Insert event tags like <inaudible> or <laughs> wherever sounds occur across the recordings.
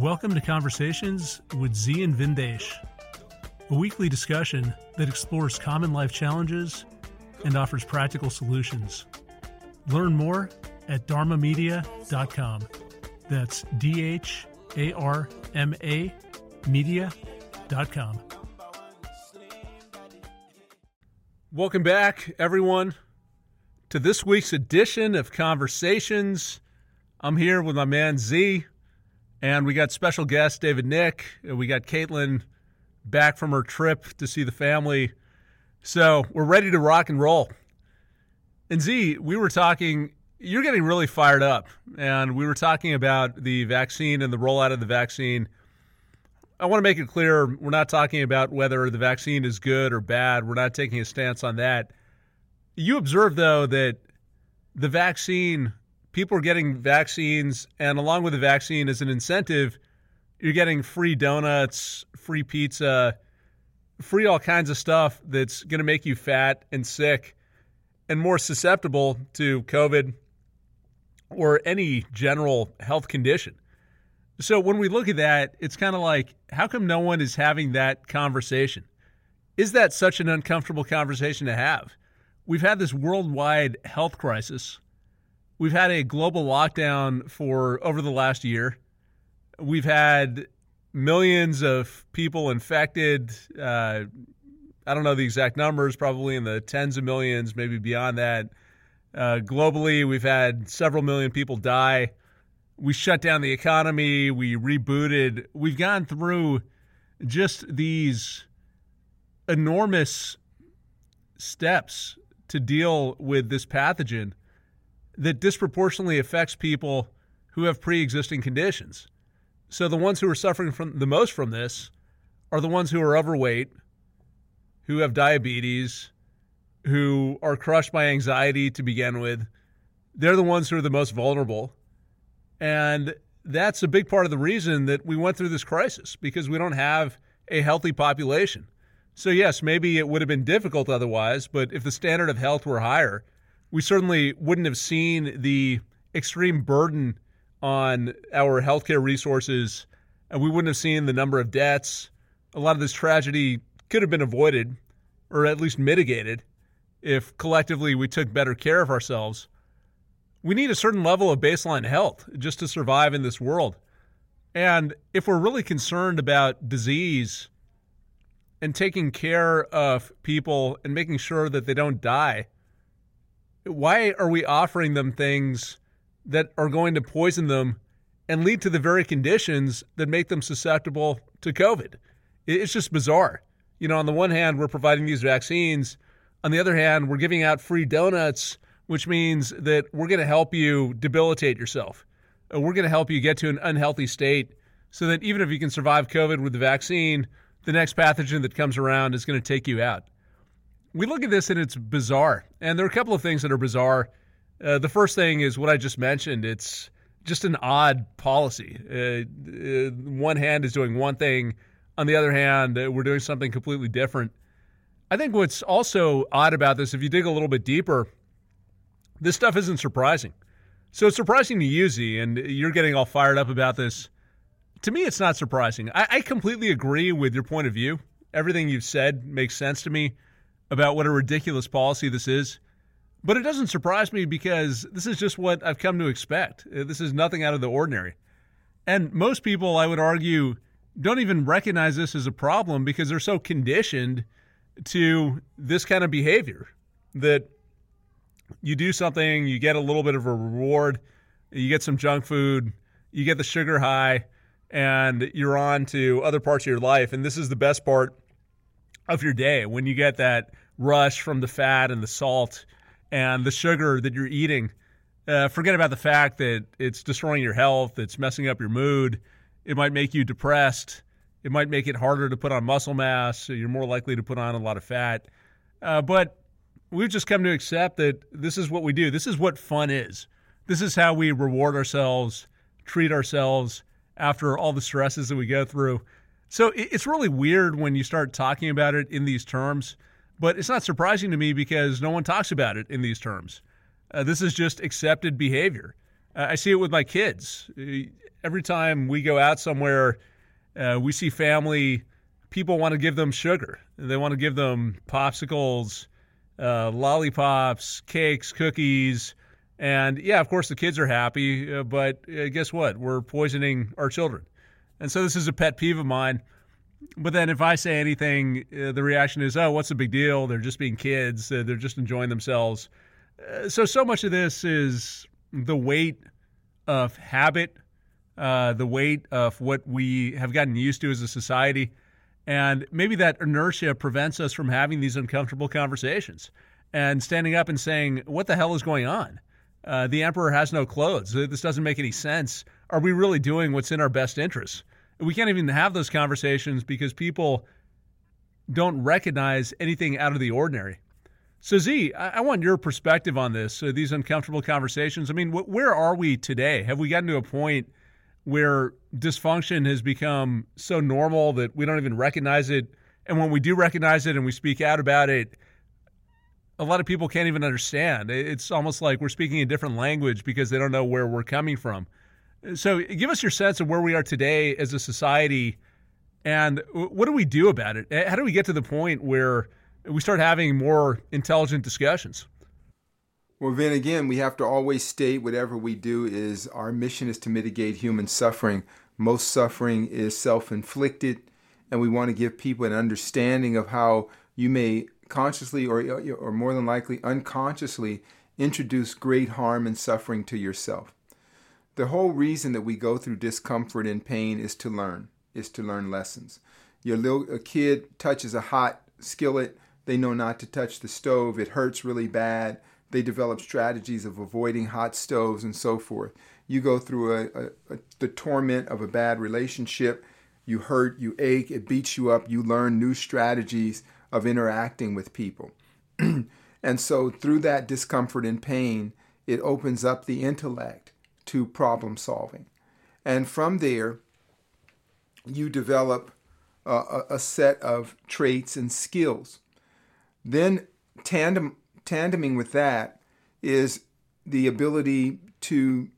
Welcome to Conversations with Zi and Vindesh, a weekly discussion that explores common life challenges and offers practical solutions. Learn more at dharmamedia.com. That's D H A R M A media.com. Welcome back, everyone, to this week's edition of Conversations. I'm here with my man Zi, and we got special guest David Nik. We got Caitlin back from her trip to see the family. So we're ready to rock and roll. And Zi, we were talking, you're getting really fired up, and we were talking about the vaccine and the rollout of the vaccine. I want to make it clear we're not talking about whether the vaccine is good or bad. We're not taking a stance on that. You observe, though, that the vaccine, people are getting vaccines, and along with the vaccine as an incentive, you're getting free donuts, free pizza, free all kinds of stuff that's going to make you fat and sick and more susceptible to COVID or any general health condition. So when we look at that, it's kind of like, how come no one is having that conversation? Is that such an uncomfortable conversation to have? We've had this worldwide health crisis. We've had a global lockdown for over the last year. We've had millions of people infected. Uh, I don't know the exact numbers, probably in the tens of millions, maybe beyond that. Uh, globally, we've had several million people die we shut down the economy, we rebooted. We've gone through just these enormous steps to deal with this pathogen that disproportionately affects people who have pre-existing conditions. So the ones who are suffering from the most from this are the ones who are overweight, who have diabetes, who are crushed by anxiety to begin with. They're the ones who are the most vulnerable. And that's a big part of the reason that we went through this crisis because we don't have a healthy population. So, yes, maybe it would have been difficult otherwise, but if the standard of health were higher, we certainly wouldn't have seen the extreme burden on our healthcare resources, and we wouldn't have seen the number of deaths. A lot of this tragedy could have been avoided or at least mitigated if collectively we took better care of ourselves we need a certain level of baseline health just to survive in this world. And if we're really concerned about disease and taking care of people and making sure that they don't die, why are we offering them things that are going to poison them and lead to the very conditions that make them susceptible to COVID? It's just bizarre. You know, on the one hand, we're providing these vaccines. On the other hand, we're giving out free donuts which means that we're going to help you debilitate yourself. Uh, we're going to help you get to an unhealthy state so that even if you can survive COVID with the vaccine, the next pathogen that comes around is going to take you out. We look at this and it's bizarre. And there are a couple of things that are bizarre. Uh, the first thing is what I just mentioned. It's just an odd policy. Uh, uh, one hand is doing one thing, on the other hand, uh, we're doing something completely different. I think what's also odd about this, if you dig a little bit deeper, this stuff isn't surprising. So it's surprising to you, Zi, and you're getting all fired up about this. To me, it's not surprising. I, I completely agree with your point of view. Everything you've said makes sense to me about what a ridiculous policy this is. But it doesn't surprise me because this is just what I've come to expect. Uh, this is nothing out of the ordinary. And most people, I would argue, don't even recognize this as a problem because they're so conditioned to this kind of behavior that you do something, you get a little bit of a reward, you get some junk food, you get the sugar high, and you're on to other parts of your life. And this is the best part of your day when you get that rush from the fat and the salt and the sugar that you're eating. Uh, forget about the fact that it's destroying your health, it's messing up your mood, it might make you depressed, it might make it harder to put on muscle mass, so you're more likely to put on a lot of fat. Uh, but we've just come to accept that this is what we do. This is what fun is. This is how we reward ourselves, treat ourselves after all the stresses that we go through. So it's really weird when you start talking about it in these terms, but it's not surprising to me because no one talks about it in these terms. Uh, this is just accepted behavior. Uh, I see it with my kids. Uh, every time we go out somewhere, uh, we see family. People want to give them sugar. They want to give them popsicles, uh, lollipops, cakes, cookies, and yeah, of course the kids are happy. Uh, but guess what? We're poisoning our children, and so this is a pet peeve of mine. But then if I say anything, uh, the reaction is, "Oh, what's the big deal? They're just being kids. Uh, they're just enjoying themselves." so so much of this is the weight of habit, uh, the weight of what we have gotten used to as a society. And maybe that inertia prevents us from having these uncomfortable conversations and standing up and saying, What the hell is going on? Uh, the emperor has no clothes. This doesn't make any sense. Are we really doing what's in our best interests? We can't even have those conversations because people don't recognize anything out of the ordinary. So, Zi, I want your perspective on this, uh, these uncomfortable conversations. I mean, wh- where are we today? Have we gotten to a point where dysfunction has become so normal that we don't even recognize it? And when we do recognize it and we speak out about it, a lot of people can't even understand. It's almost like we're speaking a different language because they don't know where we're coming from. So, give us your sense of where we are today as a society and what do we do about it? How do we get to the point where we start having more intelligent discussions. Well, then again, we have to always state whatever we do is our mission is to mitigate human suffering. Most suffering is self inflicted, and we want to give people an understanding of how you may consciously or, or more than likely unconsciously introduce great harm and suffering to yourself. The whole reason that we go through discomfort and pain is to learn, is to learn lessons. Your little a kid touches a hot skillet they know not to touch the stove. It hurts really bad. They develop strategies of avoiding hot stoves and so forth. You go through a, a, a, the torment of a bad relationship. You hurt, you ache, it beats you up. You learn new strategies of interacting with people. <clears throat> and so, through that discomfort and pain, it opens up the intellect to problem solving. And from there, you develop a, a set of traits and skills then tandem tandeming with that is the ability to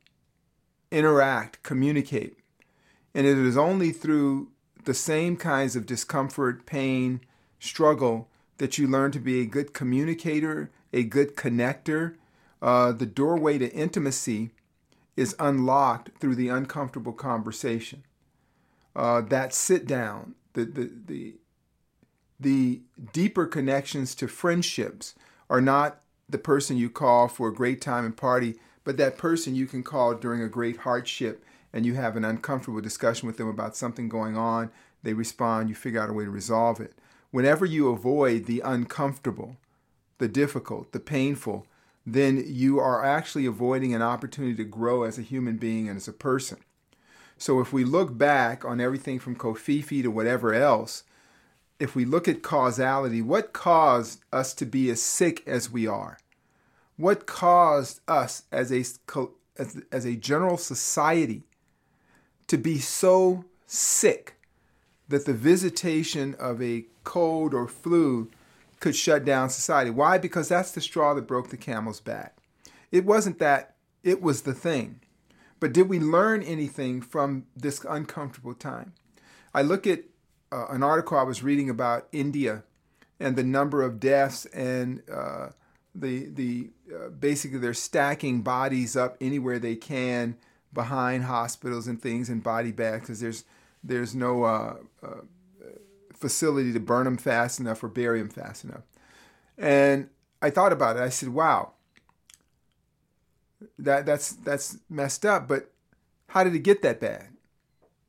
interact, communicate. And it is only through the same kinds of discomfort, pain, struggle that you learn to be a good communicator, a good connector. Uh, the doorway to intimacy is unlocked through the uncomfortable conversation. Uh, that sit down, the, the, the the deeper connections to friendships are not the person you call for a great time and party, but that person you can call during a great hardship and you have an uncomfortable discussion with them about something going on. They respond, you figure out a way to resolve it. Whenever you avoid the uncomfortable, the difficult, the painful, then you are actually avoiding an opportunity to grow as a human being and as a person. So if we look back on everything from Covfefe to whatever else, if we look at causality, what caused us to be as sick as we are? What caused us as a, as, as a general society to be so sick that the visitation of a cold or flu could shut down society? Why? Because that's the straw that broke the camel's back. It wasn't that, it was the thing. But did we learn anything from this uncomfortable time? I look at uh, an article I was reading about India and the number of deaths and uh, the the uh, basically they're stacking bodies up anywhere they can behind hospitals and things and body bags because there's there's no uh, uh, facility to burn them fast enough or bury them fast enough. And I thought about it. I said, "Wow, that that's that's messed up." But how did it get that bad?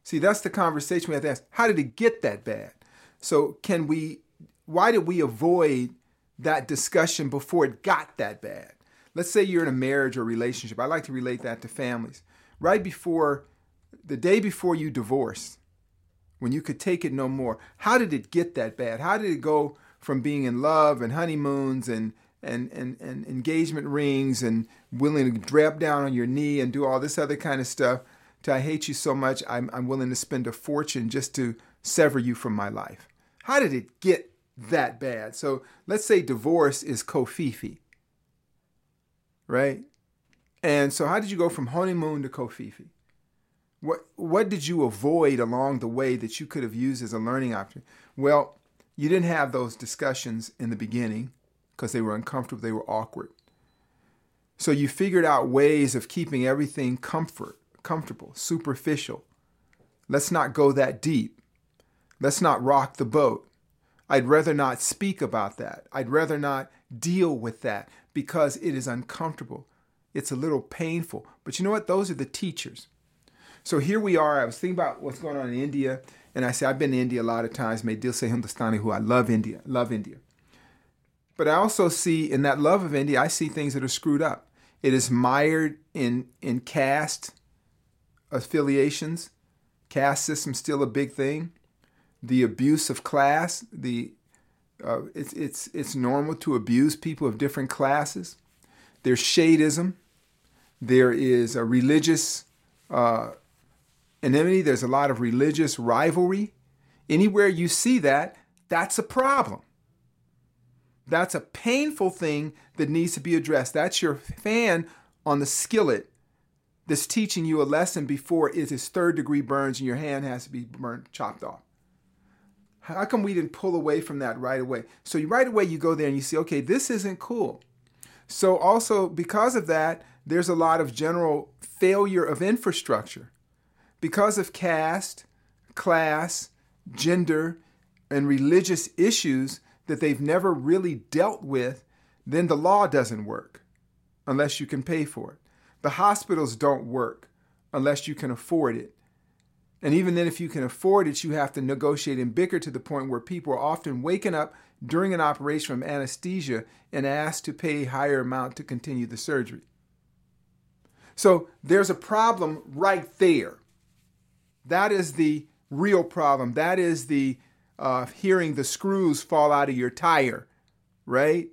See, that's the conversation we have to ask. How did it get that bad? So, can we, why did we avoid that discussion before it got that bad? Let's say you're in a marriage or relationship. I like to relate that to families. Right before, the day before you divorce, when you could take it no more, how did it get that bad? How did it go from being in love and honeymoons and and, and, and engagement rings and willing to drop down on your knee and do all this other kind of stuff to I hate you so much, I'm, I'm willing to spend a fortune just to sever you from my life. How did it get that bad? So let's say divorce is kofifi, right? And so how did you go from honeymoon to covfefe? What what did you avoid along the way that you could have used as a learning option? Well, you didn't have those discussions in the beginning because they were uncomfortable, they were awkward. So you figured out ways of keeping everything comfort, comfortable, superficial. Let's not go that deep. Let's not rock the boat. I'd rather not speak about that. I'd rather not deal with that because it is uncomfortable. It's a little painful. But you know what? Those are the teachers. So here we are. I was thinking about what's going on in India, and I say I've been to India a lot of times. May Dil se Hindustani, who I love India, love India. But I also see in that love of India, I see things that are screwed up. It is mired in in caste affiliations. Caste system still a big thing. The abuse of class. The uh, it's it's it's normal to abuse people of different classes. There's shadeism. There is a religious uh, enmity. There's a lot of religious rivalry. Anywhere you see that, that's a problem. That's a painful thing that needs to be addressed. That's your fan on the skillet that's teaching you a lesson before it is third degree burns and your hand has to be burned, chopped off. How come we didn't pull away from that right away? So you, right away you go there and you see, okay, this isn't cool. So also because of that, there's a lot of general failure of infrastructure. Because of caste, class, gender, and religious issues, that they've never really dealt with, then the law doesn't work unless you can pay for it. The hospitals don't work unless you can afford it. And even then, if you can afford it, you have to negotiate and bicker to the point where people are often waking up during an operation from anesthesia and asked to pay a higher amount to continue the surgery. So there's a problem right there. That is the real problem. That is the uh, hearing the screws fall out of your tire, right?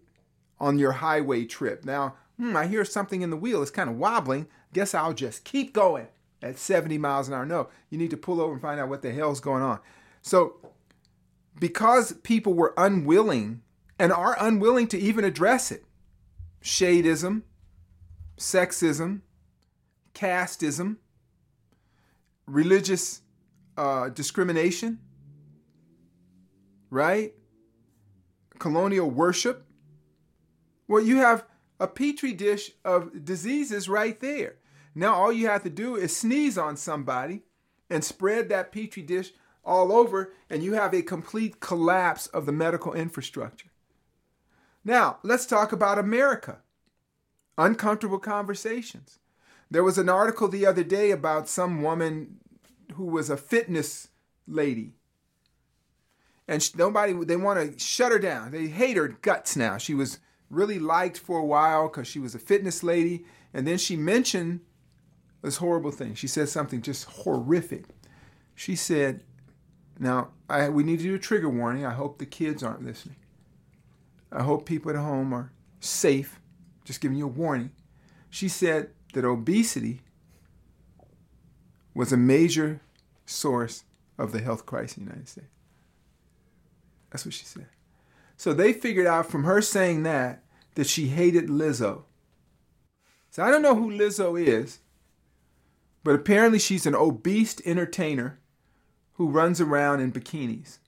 On your highway trip. Now, hmm, I hear something in the wheel. It's kind of wobbling. Guess I'll just keep going at 70 miles an hour. No, you need to pull over and find out what the hell's going on. So, because people were unwilling and are unwilling to even address it, shadeism, sexism, casteism, religious uh, discrimination, right? Colonial worship. Well, you have a petri dish of diseases right there. Now, all you have to do is sneeze on somebody and spread that petri dish all over, and you have a complete collapse of the medical infrastructure. Now, let's talk about America. Uncomfortable conversations. There was an article the other day about some woman who was a fitness lady and nobody they want to shut her down. They hate her guts now. She was really liked for a while because she was a fitness lady, and then she mentioned this horrible thing. She said something just horrific. She said, "Now I, we need to do a trigger warning. I hope the kids aren't listening. I hope people at home are safe. Just giving you a warning." She said that obesity was a major source of the health crisis in the United States. That's what she said. So they figured out from her saying that that she hated Lizzo. So I don't know who Lizzo is, but apparently she's an obese entertainer who runs around in bikinis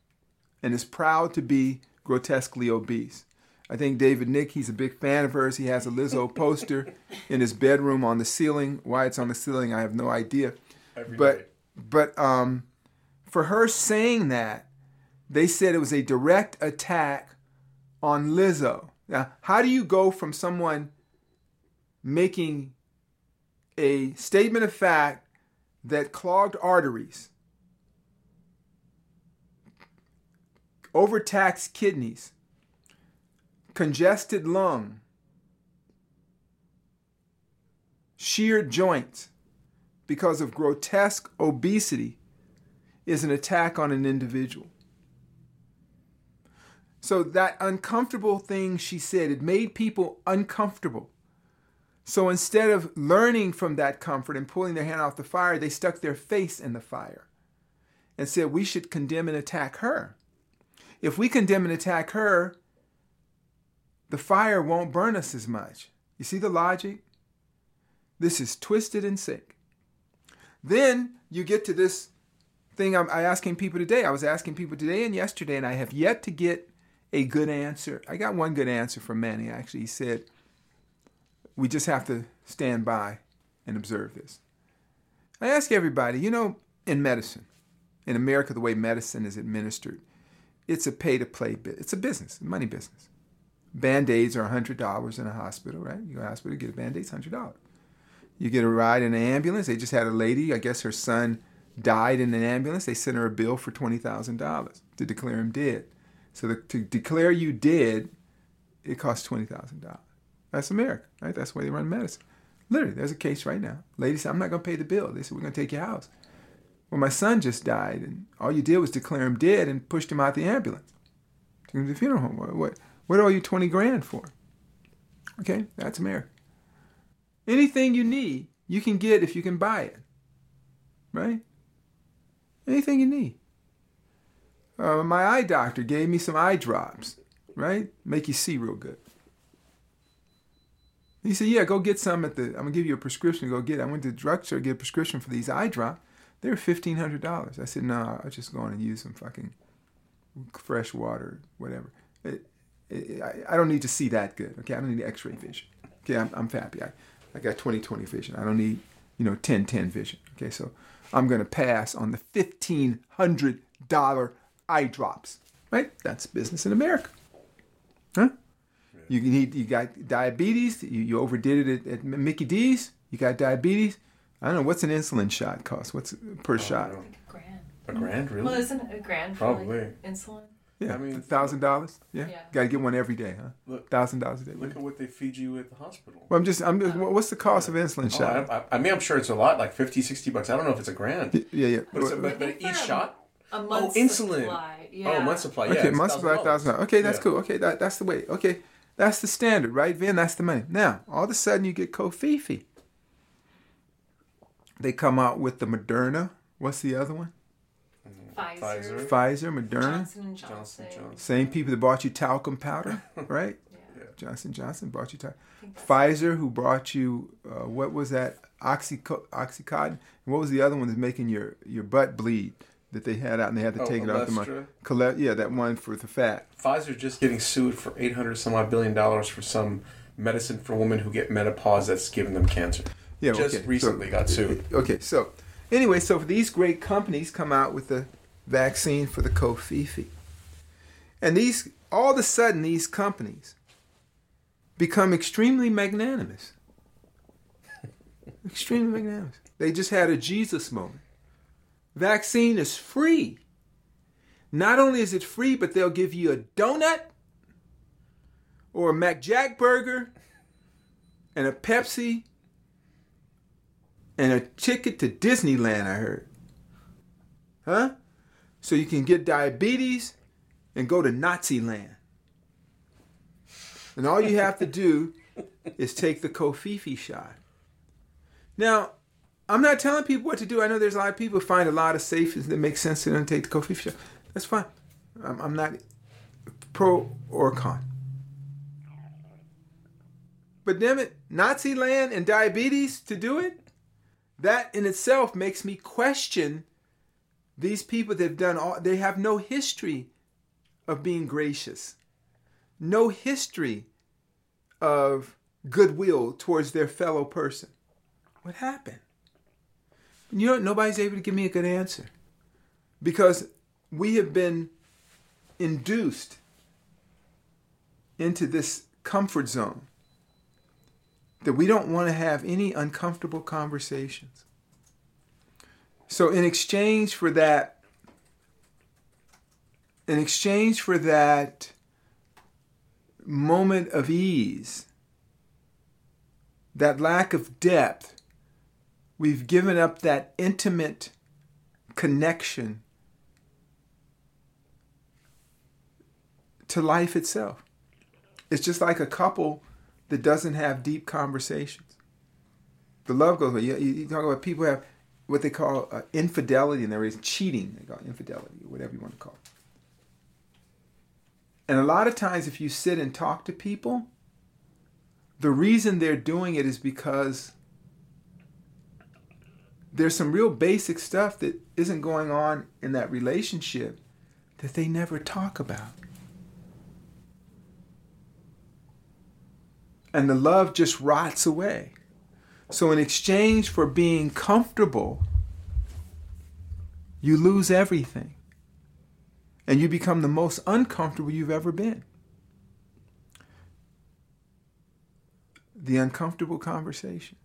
and is proud to be grotesquely obese. I think David Nik, he's a big fan of hers. He has a Lizzo <laughs> poster in his bedroom on the ceiling. Why it's on the ceiling, I have no idea. Every but day. but um, for her saying that, they said it was a direct attack on Lizzo. Now, how do you go from someone making a statement of fact that clogged arteries, overtaxed kidneys, congested lung, sheared joints because of grotesque obesity is an attack on an individual? So that uncomfortable thing she said, it made people uncomfortable. So instead of learning from that comfort and pulling their hand off the fire, they stuck their face in the fire and said, We should condemn and attack her. If we condemn and attack her, the fire won't burn us as much. You see the logic? This is twisted and sick. Then you get to this thing I'm I asking people today. I was asking people today and yesterday, and I have yet to get a good answer. I got one good answer from Manny, actually. He said, We just have to stand by and observe this. I ask everybody, you know, in medicine, in America, the way medicine is administered, it's a pay to play. It's a business, a money business. Band aids are $100 in a hospital, right? You go to hospital, get a band aid, $100. You get a ride in an ambulance. They just had a lady, I guess her son died in an ambulance. They sent her a bill for $20,000 to declare him dead. So the, to declare you dead, it costs $20,000. That's America, right? That's way they run medicine. Literally, there's a case right now. Lady said, I'm not going to pay the bill. They said, We're going to take your house. Well, my son just died, and all you did was declare him dead and pushed him out the ambulance. Took him to the funeral home. What, what, what are you 20 grand for? Okay, that's America. Anything you need, you can get if you can buy it. Right? Anything you need. Uh, my eye doctor gave me some eye drops, right? Make you see real good. He said, Yeah, go get some at the, I'm going to give you a prescription to go get. I went to the drugstore to get a prescription for these eye drops. They were $1,500. I said, No, nah, I'll just go in and use some fucking fresh water, whatever. It, it, I, I don't need to see that good, okay? I don't need x ray vision. Okay, I'm, I'm happy. I, I got 20 20 vision. I don't need, you know, 10 10 vision. Okay, so I'm going to pass on the $1,500 eye drops, right? That's business in America. Huh? You need, you got diabetes. You, you overdid it at, at Mickey D's. You got diabetes. I don't know what's an insulin shot cost. What's per oh, shot? A grand. A grand, really? Well, isn't it a grand for Probably. like insulin? Yeah, I mean, thousand dollars. Yeah, Yeah. got to get one every day, huh? Look- Thousand dollars a day. Look at what they feed you at the hospital. Well, I'm just, I'm just, what's the cost of insulin Oh, shot? I, I, I mean, I'm sure it's a lot, like 50, 60 bucks. I don't know if it's a grand. yeah, yeah. But, it's a, but, but each for a- shot? A oh, month's insulin. supply. Oh, yeah. Oh, month supply. Yeah, okay, it's must be like $1,000. Okay, that's Yeah. cool. Okay, that, that's the way. Okay, that's the standard, right, Vin? That's the money. Now, all of a sudden, you get Kofifi. They come out with the Moderna. What's the other one? Pfizer. Pfizer. Pfizer, Moderna. Johnson Johnson. Johnson Johnson. Same people that bought you talcum powder, <laughs> <laughs> right? Yeah. Johnson Johnson bought you talcum. I think Pfizer, who brought you uh, what was that? Oxyco- Oxycontin. And what was the other one that's making your your butt bleed that they had out and they had to Oh, take it off the market. Olestra. Yeah, that one for the fat. Pfizer just getting sued for 800 some odd billion dollars for some medicine for women who get menopause that's giving them cancer. Yeah, Just okay. recently got sued. Okay, so anyway, so these great companies come out with the vaccine for the Kofifi, and these all of a sudden these companies become extremely magnanimous. extremely magnanimous. They just had a Jesus moment. Vaccine is free. Not only is it free, but they'll give you a donut or a McJack burger and a Pepsi and a ticket to Disneyland, I heard. Huh? So you can get diabetes and go to Nazi land. And all you have to do is take the Kofifi shot. Now, I'm not telling people what to do. I know there's a lot of people find a lot of safes that make sense to them take the Kofifi shot. That's fine. I'm, I'm not pro or con. But damn it, Nazi land and diabetes to do it? That in itself makes me question these people, they've done all, they have no history of being gracious, no history of goodwill towards their fellow person. What happened? You know, nobody's able to give me a good answer because we have been induced into this comfort zone that we don't want to have any uncomfortable conversations. So, in exchange for that, in exchange for that moment of ease, that lack of depth, we've given up that intimate connection to life itself. It's just like a couple that doesn't have deep conversations. The love goes away. You, you, you talk about people have what they call uh, infidelity, and there is cheating. They call it infidelity, or whatever you want to call it. And a lot of times, if you sit and talk to people, the reason they're doing it is because there's some real basic stuff that isn't going on in that relationship that they never talk about. And the love just rots away. So, in exchange for being comfortable, you lose everything. And you become the most uncomfortable you've ever been. The uncomfortable conversation.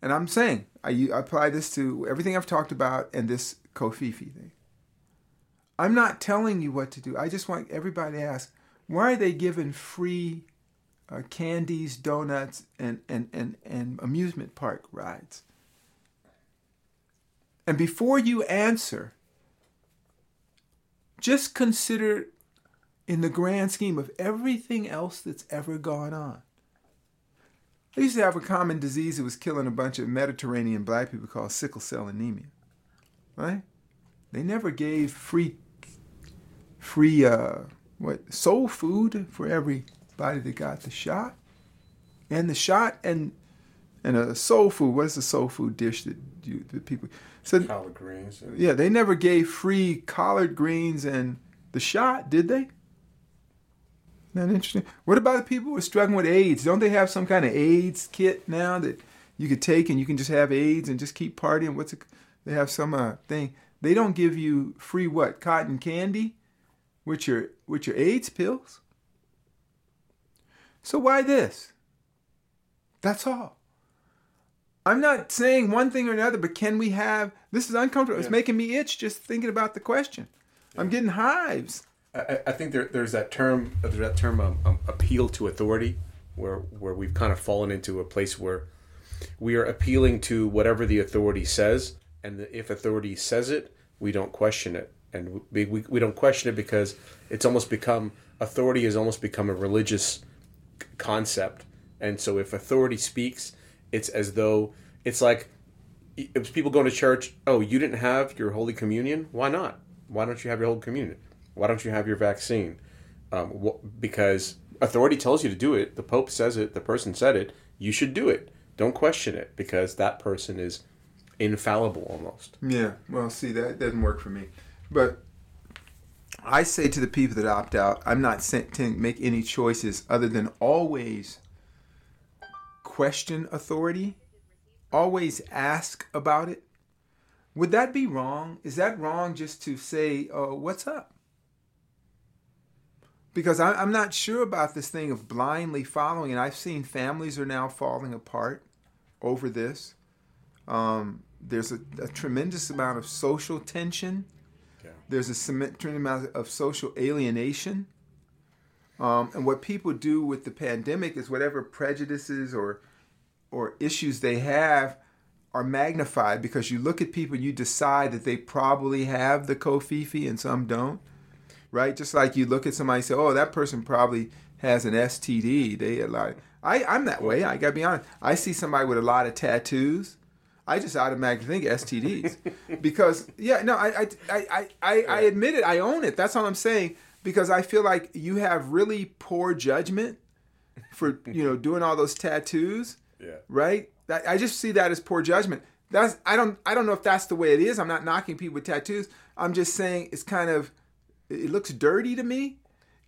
And I'm saying, I, I apply this to everything I've talked about and this Kofifi thing. I'm not telling you what to do. I just want everybody to ask, why are they given free uh, candies, donuts, and, and, and, and amusement park rides? And before you answer, just consider in the grand scheme of everything else that's ever gone on. I used to have a common disease that was killing a bunch of Mediterranean black people called sickle cell anemia. Right? They never gave free free uh what soul food for everybody that got the shot. And the shot and and a soul food, what's the soul food dish that you the people so collard greens. Yeah, they never gave free collard greens and the shot, did they? Not interesting. What about the people who are struggling with AIDS? Don't they have some kind of AIDS kit now that you could take and you can just have AIDS and just keep partying? What's it? They have some uh, thing. They don't give you free what? Cotton candy, with your with your AIDS pills. So why this? That's all. I'm not saying one thing or another, but can we have? This is uncomfortable. It's making me itch just thinking about the question. I'm getting hives. I, I think there, there's that term, there's that term um, um, appeal to authority, where where we've kind of fallen into a place where we are appealing to whatever the authority says, and if authority says it, we don't question it, and we, we, we don't question it because it's almost become authority has almost become a religious concept, and so if authority speaks, it's as though it's like if people go to church, oh, you didn't have your Holy Communion, why not? Why don't you have your Holy Communion? Why don't you have your vaccine? Um, wh- because authority tells you to do it. The Pope says it. The person said it. You should do it. Don't question it because that person is infallible almost. Yeah. Well, see, that doesn't work for me. But I say to the people that opt out, I'm not sent to make any choices other than always question authority, always ask about it. Would that be wrong? Is that wrong just to say, oh, what's up? Because I, I'm not sure about this thing of blindly following, and I've seen families are now falling apart over this. Um, there's a, a, tremendous amount of social tension. There's a tremendous amount of social alienation. Um, and what people do with the pandemic is whatever prejudices or or issues they have are magnified because you look at people and you decide that they probably have the kofifi and some don't right? Just like you look at somebody and say oh that person probably has an std they a lot I, i'm that way i gotta be honest. I see somebody with a lot of tattoos I just automatically think STDs because yeah no I I, I, I, I admit it. I own it. That's all I'm saying. Because I feel like you have really poor judgment for you know <laughs> doing all those tattoos yeah. right? I just see that as poor judgment. That's I don't I don't know if that's the way it is. I'm not knocking people with tattoos. I'm just saying it's kind of it looks dirty to me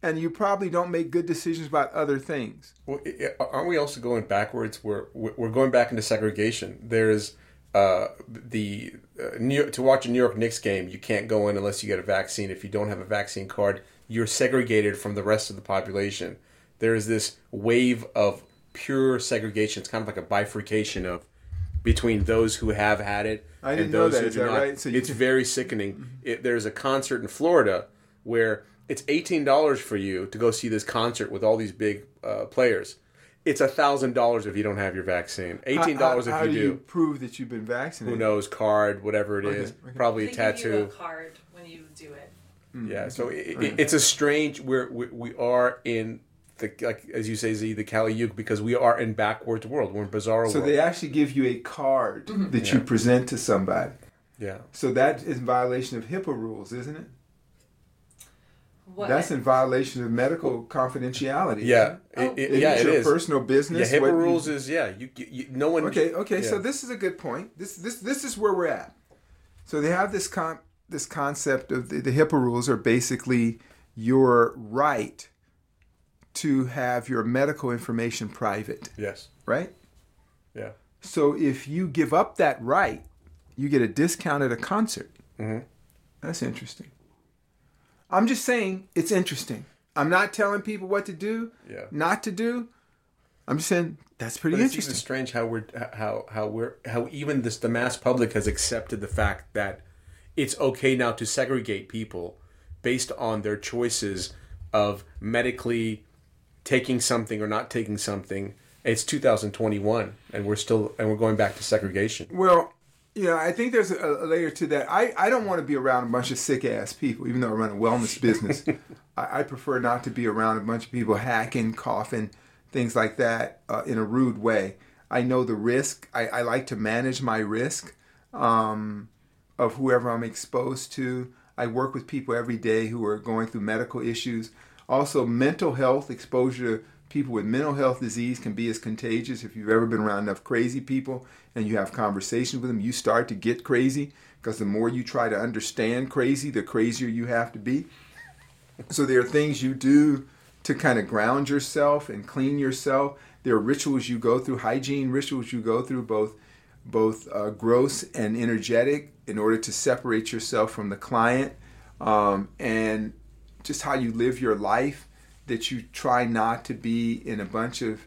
and you probably don't make good decisions about other things. Well, aren't we also going backwards? We're we're going back into segregation. There's uh, the uh, York, to watch a New York Knicks game, you can't go in unless you get a vaccine. If you don't have a vaccine card, you're segregated from the rest of the population. There is this wave of pure segregation. It's kind of like a bifurcation of between those who have had it I didn't and those know that. who is do not. Right? So it's can... very sickening. Mm-hmm. It, there's a concert in Florida where it's eighteen dollars for you to go see this concert with all these big uh, players it's a thousand dollars if you don't have your vaccine. Eighteen dollars if you do. do. You prove that you've been vaccinated. Who knows? Card, whatever it is, okay, okay. probably they a tattoo. Give you a card when you do it. Mm-hmm. Yeah, so it, it, it's a strange. We're, we we are in the like as you say Zi the Kali Yuga because we are in backwards world. We're in bizarre. So world. they actually give you a card mm-hmm. that yeah. you present to somebody. Yeah. So that is in violation of HIPAA rules, isn't it? What? That's in violation of medical confidentiality. Yeah, Oh. it, it- Isn't yeah, it it your is. personal Yeah, business. HIPAA what rules is yeah. You, you, you no one. Okay, okay. So this is a good point. This this this is where we're at. So they have this con this concept of the, the HIPAA rules are basically your right to have your medical information private, Yes. right? Yeah. So if you give up that right, you get a discount at a concert. Mhm. That's interesting. I'm just saying it's interesting. I'm not telling people what to do, Yeah. not to do. I'm just saying that's pretty But it's interesting. even strange how we're how how we're how even this the mass public has accepted the fact that it's okay now to segregate people based on their choices of medically taking something or not taking something. It's 2021 and we're still and we're going back to segregation. Well, you know, I think there's a, a layer to that. I, I don't want to be around a bunch of sick ass people, even though I run a wellness business. <laughs> I, I prefer not to be around a bunch of people hacking, coughing, things like that uh, in a rude way. I know the risk. I, I like to manage my risk um, of whoever I'm exposed to. I work with people every day who are going through medical issues. Also, mental health exposure to people with mental health disease can be as contagious. If you've ever been around enough crazy people and you have conversations with them, you start to get crazy because the more you try to understand crazy, the crazier you have to be. So there are things you do to kind of ground yourself and clean yourself. There are rituals you go through, hygiene rituals you go through, both both uh, gross and energetic, in order to separate yourself from the client, um, and just how you live your life. That you try not to be in a bunch of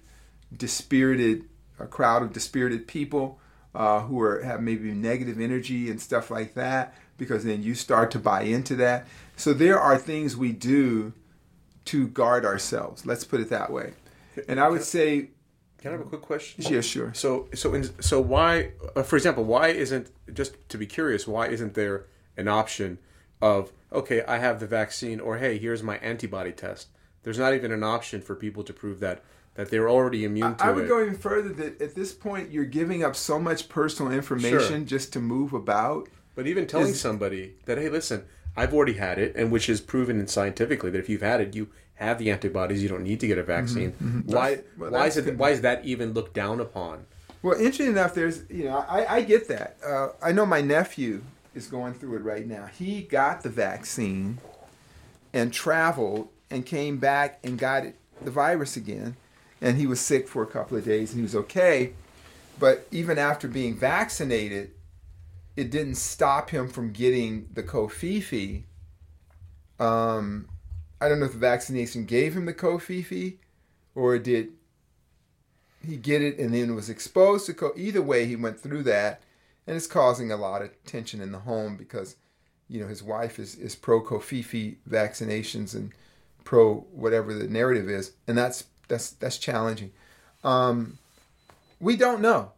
dispirited, a crowd of dispirited people uh, who are have maybe negative energy and stuff like that, because then you start to buy into that. So there are things we do to guard ourselves. Let's put it that way. And I would say, Can I have a quick question? yeah, sure. So so in, so why uh, for example, why isn't just to be curious, why isn't there an option of okay, I have the vaccine or hey, here's my antibody test. There's not even an option for people to prove that that they're already immune to it. I would it. go even further that at this point you're giving up so much personal information just to move about. But even telling is- somebody that, hey, listen, I've already had it, and which is proven scientifically that if you've had it, you have the antibodies. You don't need to get a vaccine. Why? well, why is it? good. Why is that even looked down upon? Well, interesting enough, there's you know I, I get that. Uh, I know my nephew is going through it right now. He got the vaccine and traveled and came back and got it, the virus again, and he was sick for a couple of days and he was okay. But even after being vaccinated, it didn't stop him from getting the Kofifi. Um, I don't know if the vaccination gave him the Kofifi, or did he get it and then was exposed to co- either way he went through that and it's causing a lot of tension in the home because you know his wife is, is pro kofifi vaccinations and pro whatever the narrative is and that's that's that's challenging. Um, we don't know.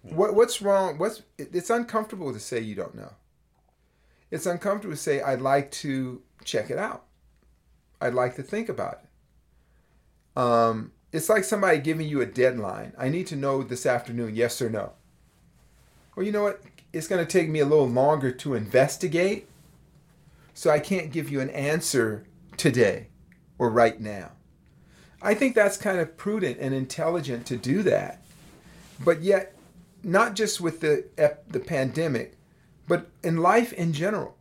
What what's wrong what's it- it's uncomfortable to say you don't know. It's uncomfortable to say i'd like to check it out. I'd like to think about it. Um, it's like somebody giving you a deadline. I need to know this afternoon, yes or no. Well, you know what? It's going to take me a little longer to investigate, so I can't give you an answer today or right now. I think that's kind of prudent and intelligent to do that. But yet, not just with the the pandemic, but in life in general,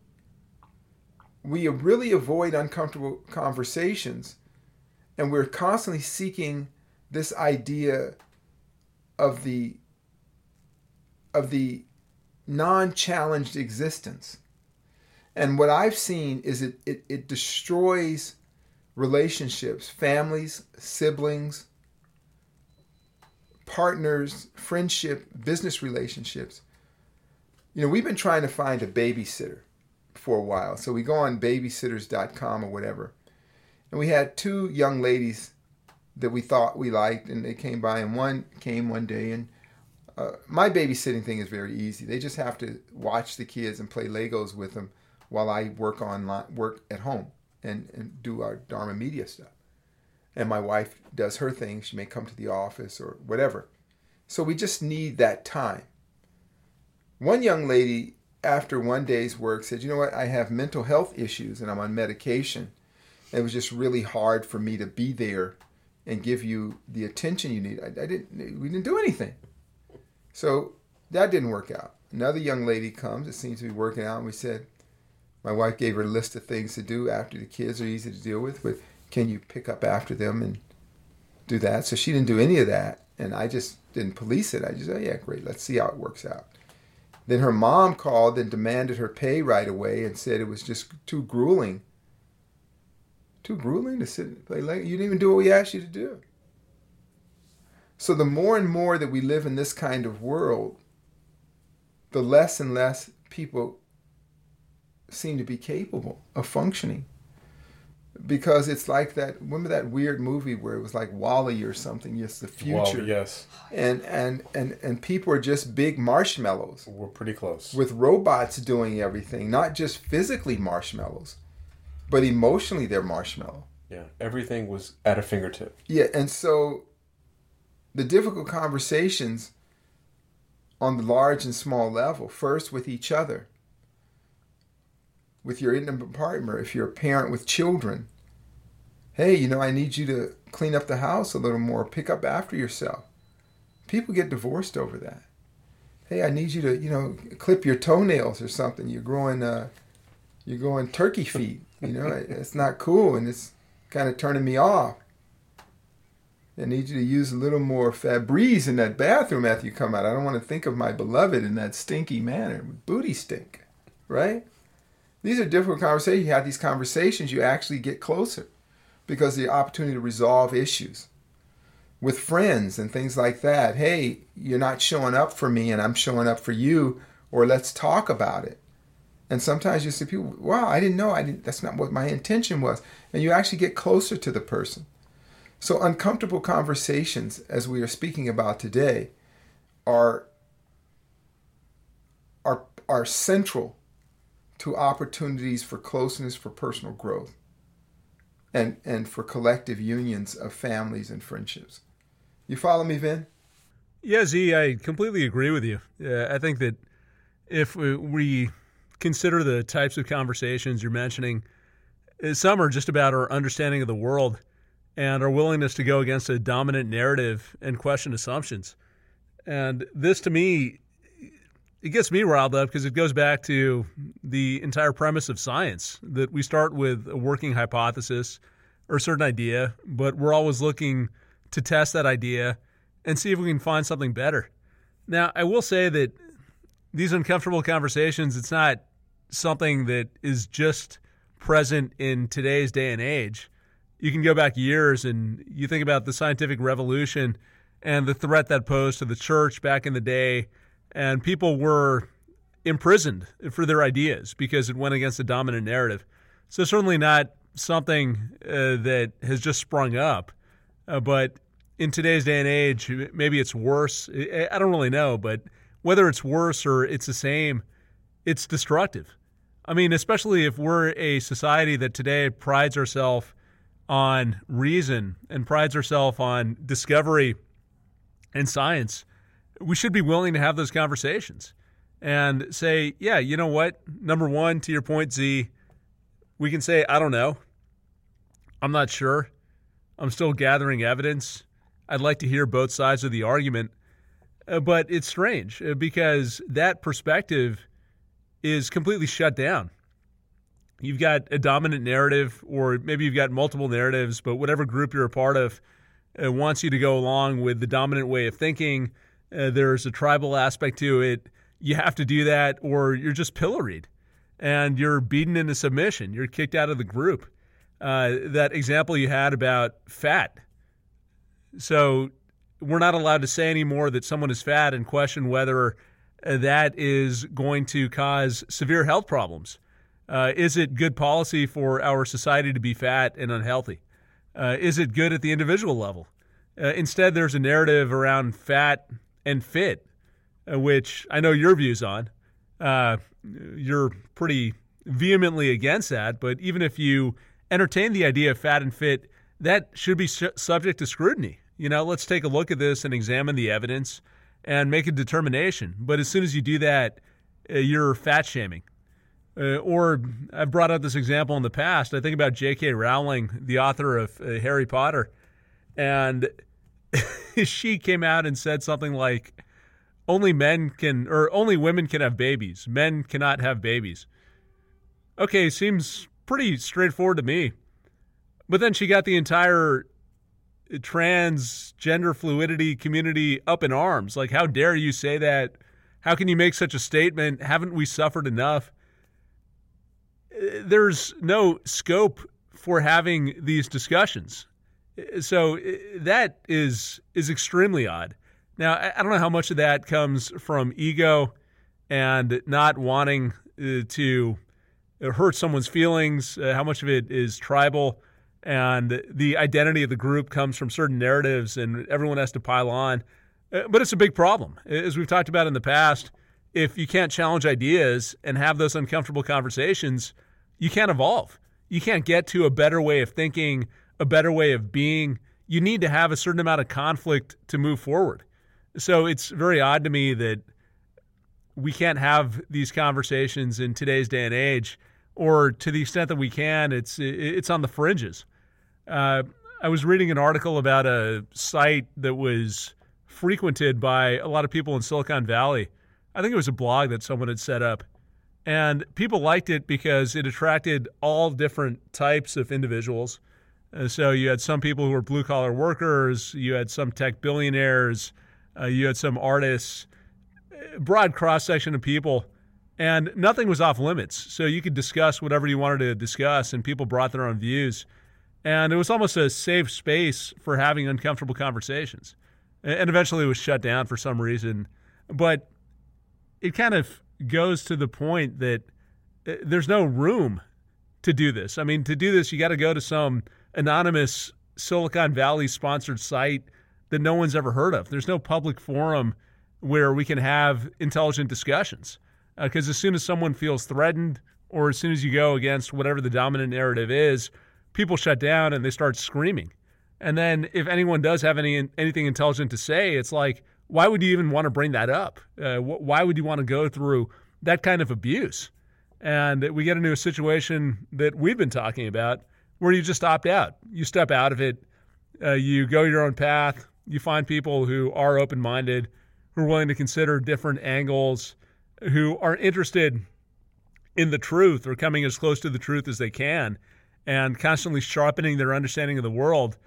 we really avoid uncomfortable conversations and we're constantly seeking this idea of the of the non-challenged existence and what i've seen is it, it, it destroys relationships families siblings partners friendship business relationships. You know we've been trying to find a babysitter for a while. So we go on babysitters.com or whatever. And we had two young ladies that we thought we liked, and they came by, and one came one day, and uh, my babysitting thing is very easy. They just have to watch the kids and play Legos with them while I work online, work at home, and, and do our Dharma media stuff. And my wife does her thing. She may come to the office or whatever. So we just need that time. One young lady, after one day's work, said, "You know what? I have mental health issues, and I'm on medication." It was just really hard for me to be there and give you the attention you need. I, I didn't. We didn't do anything. So that didn't work out. Another young lady comes. It seems to be working out. And we said, my wife gave her a list of things to do after the kids are easy to deal with, but can you pick up after them and do that? So she didn't do any of that, and I just didn't police it. I just oh, yeah, great. Let's see how it works out. Then her mom called and demanded her pay right away and said it was just too grueling. Too grueling to sit and play you didn't even do what we asked you to do. So the more and more that we live in this kind of world, the less and less people seem to be capable of functioning. Because it's like that. Remember that weird movie where it was like WALL-E or something? Yes, the future. Well, yes, And and and and people are just big marshmallows we're pretty close. with robots doing everything, not just physically marshmallows, but emotionally they're marshmallow. yeah, everything was at a fingertip. Yeah, and so the difficult conversations on the large and small level, first with each other, with your intimate partner, if you're a parent with children, hey, you know, I need you to clean up the house a little more, pick up after yourself. People get divorced over that. Hey, I need you to, you know, clip your toenails or something. You're growing, uh, you're growing turkey feet. You know, it's not cool, and it's kind of turning me off. I need you to use a little more Febreze in that bathroom after you come out. I don't want to think of my beloved in that stinky manner, booty stink, right? These are difficult conversations. You have these conversations, you actually get closer because the opportunity to resolve issues with friends and things like that. Hey, you're not showing up for me and I'm showing up for you, or let's talk about it. And sometimes you see people, wow, I didn't know. I didn't. That's not what my intention was. And you actually get closer to the person. So uncomfortable conversations, as we are speaking about today, are are are central to opportunities for closeness, for personal growth, and and for collective unions of families and friendships. You follow me, Vin? Yeah, Zi, I completely agree with you. Uh, I think that if we, consider the types of conversations you're mentioning, uh, some are just about our understanding of the world and our willingness to go against a dominant narrative and question assumptions. And this, to me, it gets me riled up because it goes back to the entire premise of science that we start with a working hypothesis or a certain idea, but we're always looking to test that idea and see if we can find something better. Now, I will say that these uncomfortable conversations, it's not something that is just present in today's day and age. You can go back years and you think about the scientific revolution and the threat that posed to the church back in the day, and people were imprisoned for their ideas because it went against the dominant narrative. So, certainly not something uh, that has just sprung up, uh, but in today's day and age, maybe it's worse. I don't really know, but whether it's worse or it's the same, it's destructive. I mean, especially if we're a society that today prides ourselves on reason and prides ourselves on discovery and science, we should be willing to have those conversations and say, yeah, you know what? Number one, to your point, Zi, we can say, I don't know. I'm not sure. I'm still gathering evidence. I'd like to hear both sides of the argument. Uh, but it's strange uh, because that perspective is completely shut down. You've got a dominant narrative, or maybe you've got multiple narratives, but whatever group you're a part of uh, wants you to go along with the dominant way of thinking. Uh, there's a tribal aspect to it. You have to do that, or you're just pilloried and you're beaten into submission. You're kicked out of the group. Uh, that example you had about fat. So we're not allowed to say anymore that someone is fat and question whether uh, that is going to cause severe health problems. Uh, is it good policy for our society to be fat and unhealthy? Uh, is it good at the individual level? Uh, instead, there's a narrative around fat and fit, uh, which I know your views on. Uh, you're pretty vehemently against that, but even if you entertain the idea of fat and fit, that should be su- subject to scrutiny. You know, let's take a look at this and examine the evidence and make a determination. But as soon as you do that, uh, you're fat shaming. Uh, or I've brought up this example in the past. I think about J.K. Rowling, the author of uh, Harry Potter, and <laughs> she came out and said something like, "Only men can, or only women can have babies. Men cannot have babies." Okay, seems pretty straightforward to me. But then she got the entire transgender fluidity community up in arms. Like, how dare you say that? How can you make such a statement? Haven't we suffered enough? Uh, there's no scope for having these discussions. So that is is extremely odd. Now, I don't know how much of that comes from ego and not wanting uh, to hurt someone's feelings, uh, how much of it is tribal and the identity of the group comes from certain narratives and everyone has to pile on. But it's a big problem. As we've talked about in the past, if you can't challenge ideas and have those uncomfortable conversations, you can't evolve. You can't get to a better way of thinking, a better way of being. You need to have a certain amount of conflict to move forward. So it's very odd to me that we can't have these conversations in today's day and age, or to the extent that we can, it's it's on the fringes. Uh, I was reading an article about a site that was frequented by a lot of people in Silicon Valley. I think it was a blog that someone had set up. And people liked it because it attracted all different types of individuals. Uh, so you had some people who were blue collar workers, you had some tech billionaires, uh, you had some artists, broad cross section of people, and nothing was off limits. So you could discuss whatever you wanted to discuss, and people brought their own views. And it was almost a safe space for having uncomfortable conversations. And eventually it was shut down for some reason. But it kind of goes to the point that uh, there's no room to do this. I mean, to do this, you got to go to some anonymous Silicon Valley sponsored site that no one's ever heard of. There's no public forum where we can have intelligent discussions. Because uh, as soon as someone feels threatened, or as soon as you go against whatever the dominant narrative is, people shut down and they start screaming. And then if anyone does have any anything intelligent to say, it's like, why would you even want to bring that up? Uh, wh- why would you want to go through that kind of abuse? And we get into a situation that we've been talking about where you just opt out. You step out of it. Uh, you go your own path. You find people who are open minded, who are willing to consider different angles, who are interested in the truth or coming as close to the truth as they can and constantly sharpening their understanding of the world.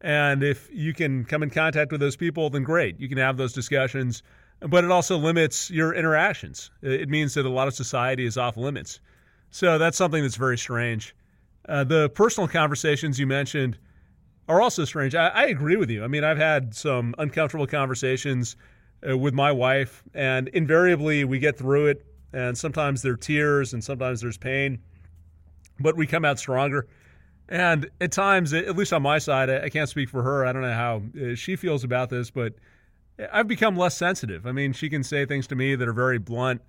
And if you can come in contact with those people, then great. You can have those discussions, but it also limits your interactions. It means that a lot of society is off limits. So that's something that's very strange. Uh, the personal conversations you mentioned are also strange. I, I, agree with you. I mean, I've had some uncomfortable conversations uh, with my wife, and invariably we get through it. And sometimes there are tears, and sometimes there's pain but we come out stronger. And at times, at least on my side, I can't speak for her. I don't know how uh, she feels about this, but I've become less sensitive. I mean, she can say things to me that are very blunt.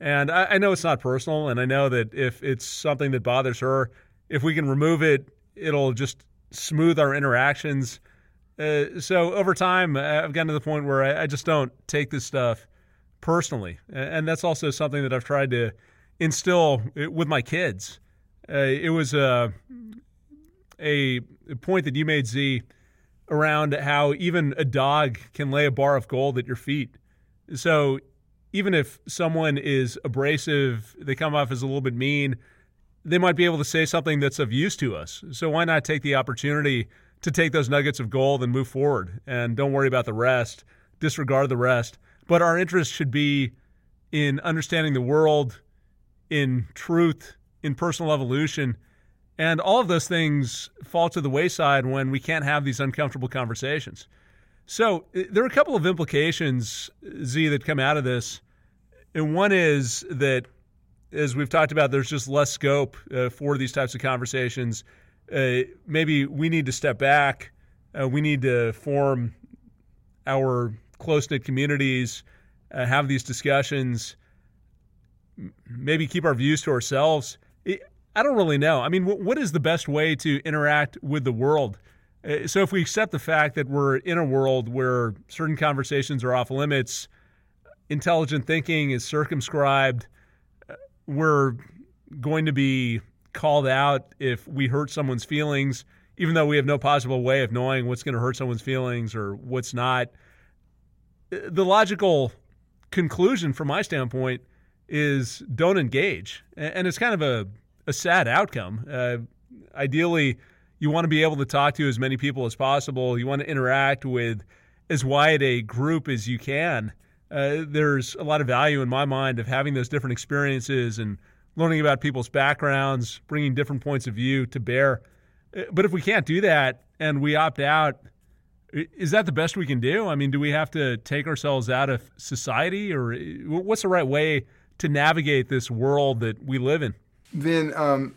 And I, I know it's not personal. And I know that if it's something that bothers her, if we can remove it, it'll just smooth our interactions. Uh, so over time, I've gotten to the point where I, I, just don't take this stuff personally. And that's also something that I've tried to instill with my kids uh, it was a, a point that you made, Zi, around how even a dog can lay a bar of gold at your feet. So even if someone is abrasive, they come off as a little bit mean, they might be able to say something that's of use to us. So why not take the opportunity to take those nuggets of gold and move forward and don't worry about the rest, disregard the rest. But our interest should be in understanding the world, in truth, in personal evolution. And all of those things fall to the wayside when we can't have these uncomfortable conversations. So uh, there are a couple of implications, Zi, that come out of this. And one is that, as we've talked about, there's just less scope uh, for these types of conversations. Uh, maybe we need to step back. Uh, we need to form our close knit communities, uh, have these discussions, maybe keep our views to ourselves I don't really know. I mean, what is the best way to interact with the world? Uh, so, if we accept the fact that we're in a world where certain conversations are off limits, intelligent thinking is circumscribed, we're going to be called out if we hurt someone's feelings, even though we have no possible way of knowing what's going to hurt someone's feelings or what's not. The logical conclusion from my standpoint is don't engage. And it's kind of a, a sad outcome. Uh, ideally, you want to be able to talk to as many people as possible. You want to interact with as wide a group as you can. Uh, there's a lot of value in my mind of having those different experiences and learning about people's backgrounds, bringing different points of view to bear. Uh, but if we can't do that and we opt out, is that the best we can do? I mean, do we have to take ourselves out of society, or uh, what's the right way to navigate this world that we live in? Then um,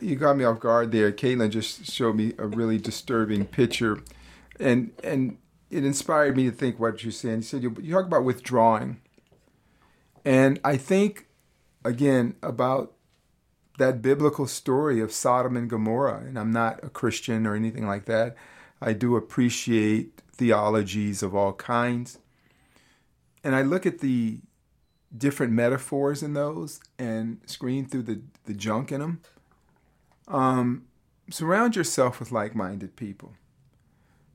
you got me off guard there. Caitlin just showed me a really disturbing picture, and and it inspired me to think what you're saying. You said you, you talk about withdrawing, and I think again about that biblical story of Sodom and Gomorrah. And I'm not a Christian or anything like that. I do appreciate theologies of all kinds. And I look at the different metaphors in those and screen through the, the junk in them. Um, surround yourself with like minded people.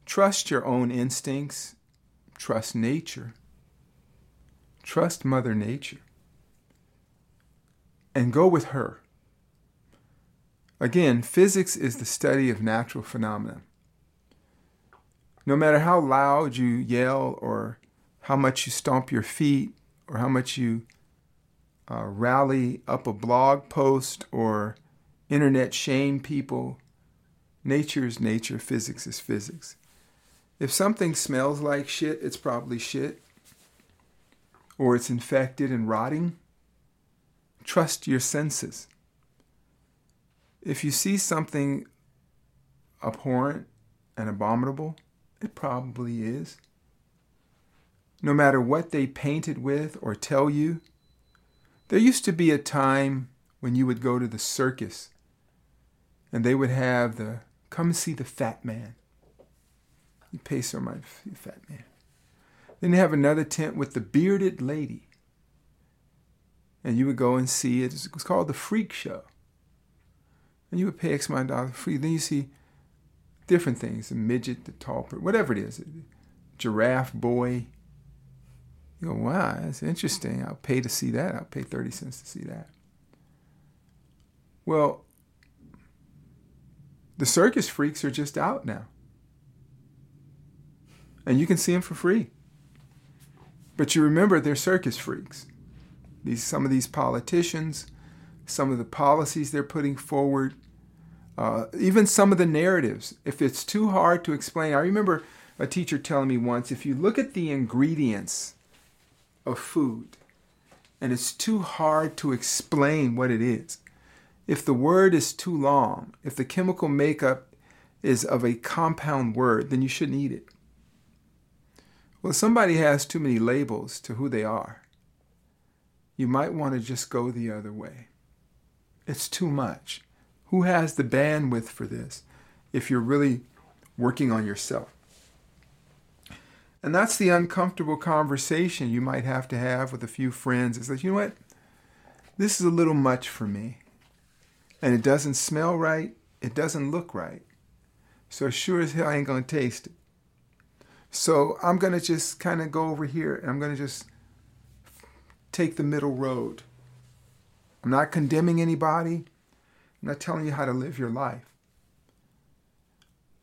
Trust your own instincts. Trust nature. Trust Mother Nature. And go with her. Again, physics is the study of natural phenomena. No matter how loud you yell, or how much you stomp your feet, or how much you uh, rally up a blog post, or internet shame people, nature is nature, physics is physics. If something smells like shit, it's probably shit. Or it's infected and rotting. Trust your senses. If you see something abhorrent and abominable, it probably is. No matter what they paint it with or tell you, there used to be a time when you would go to the circus and they would have the come see the fat man. You pay so much the fat man. Then you have another tent with the bearded lady. And you would go and see it. It was called the Freak Show. And you would pay X amount of dollars free. Then you see different things the midget, the tall person, whatever it is, giraffe boy. You go, wow, that's interesting. I'll pay to see that. I'll pay 30 cents to see that. Well, the circus freaks are just out now and you can see them for free. But you remember they're circus freaks. These some of these politicians, some of the policies they're putting forward, uh, even some of the narratives. If it's too hard to explain, I remember a teacher telling me once, if you look at the ingredients of food, and it's too hard to explain what it is, if the word is too long, if the chemical makeup is of a compound word, then you shouldn't eat it. Well, somebody has too many labels to who they are. You might want to just go the other way. It's too much. Who has the bandwidth for this if you're really working on yourself? And that's the uncomfortable conversation you might have to have with a few friends. It's like, you know what? This is a little much for me. And it doesn't smell right. It doesn't look right. So sure as hell I ain't going to taste it. So I'm going to just kind of go over here and I'm going to just take the middle road. I'm not condemning anybody. I'm not telling you how to live your life.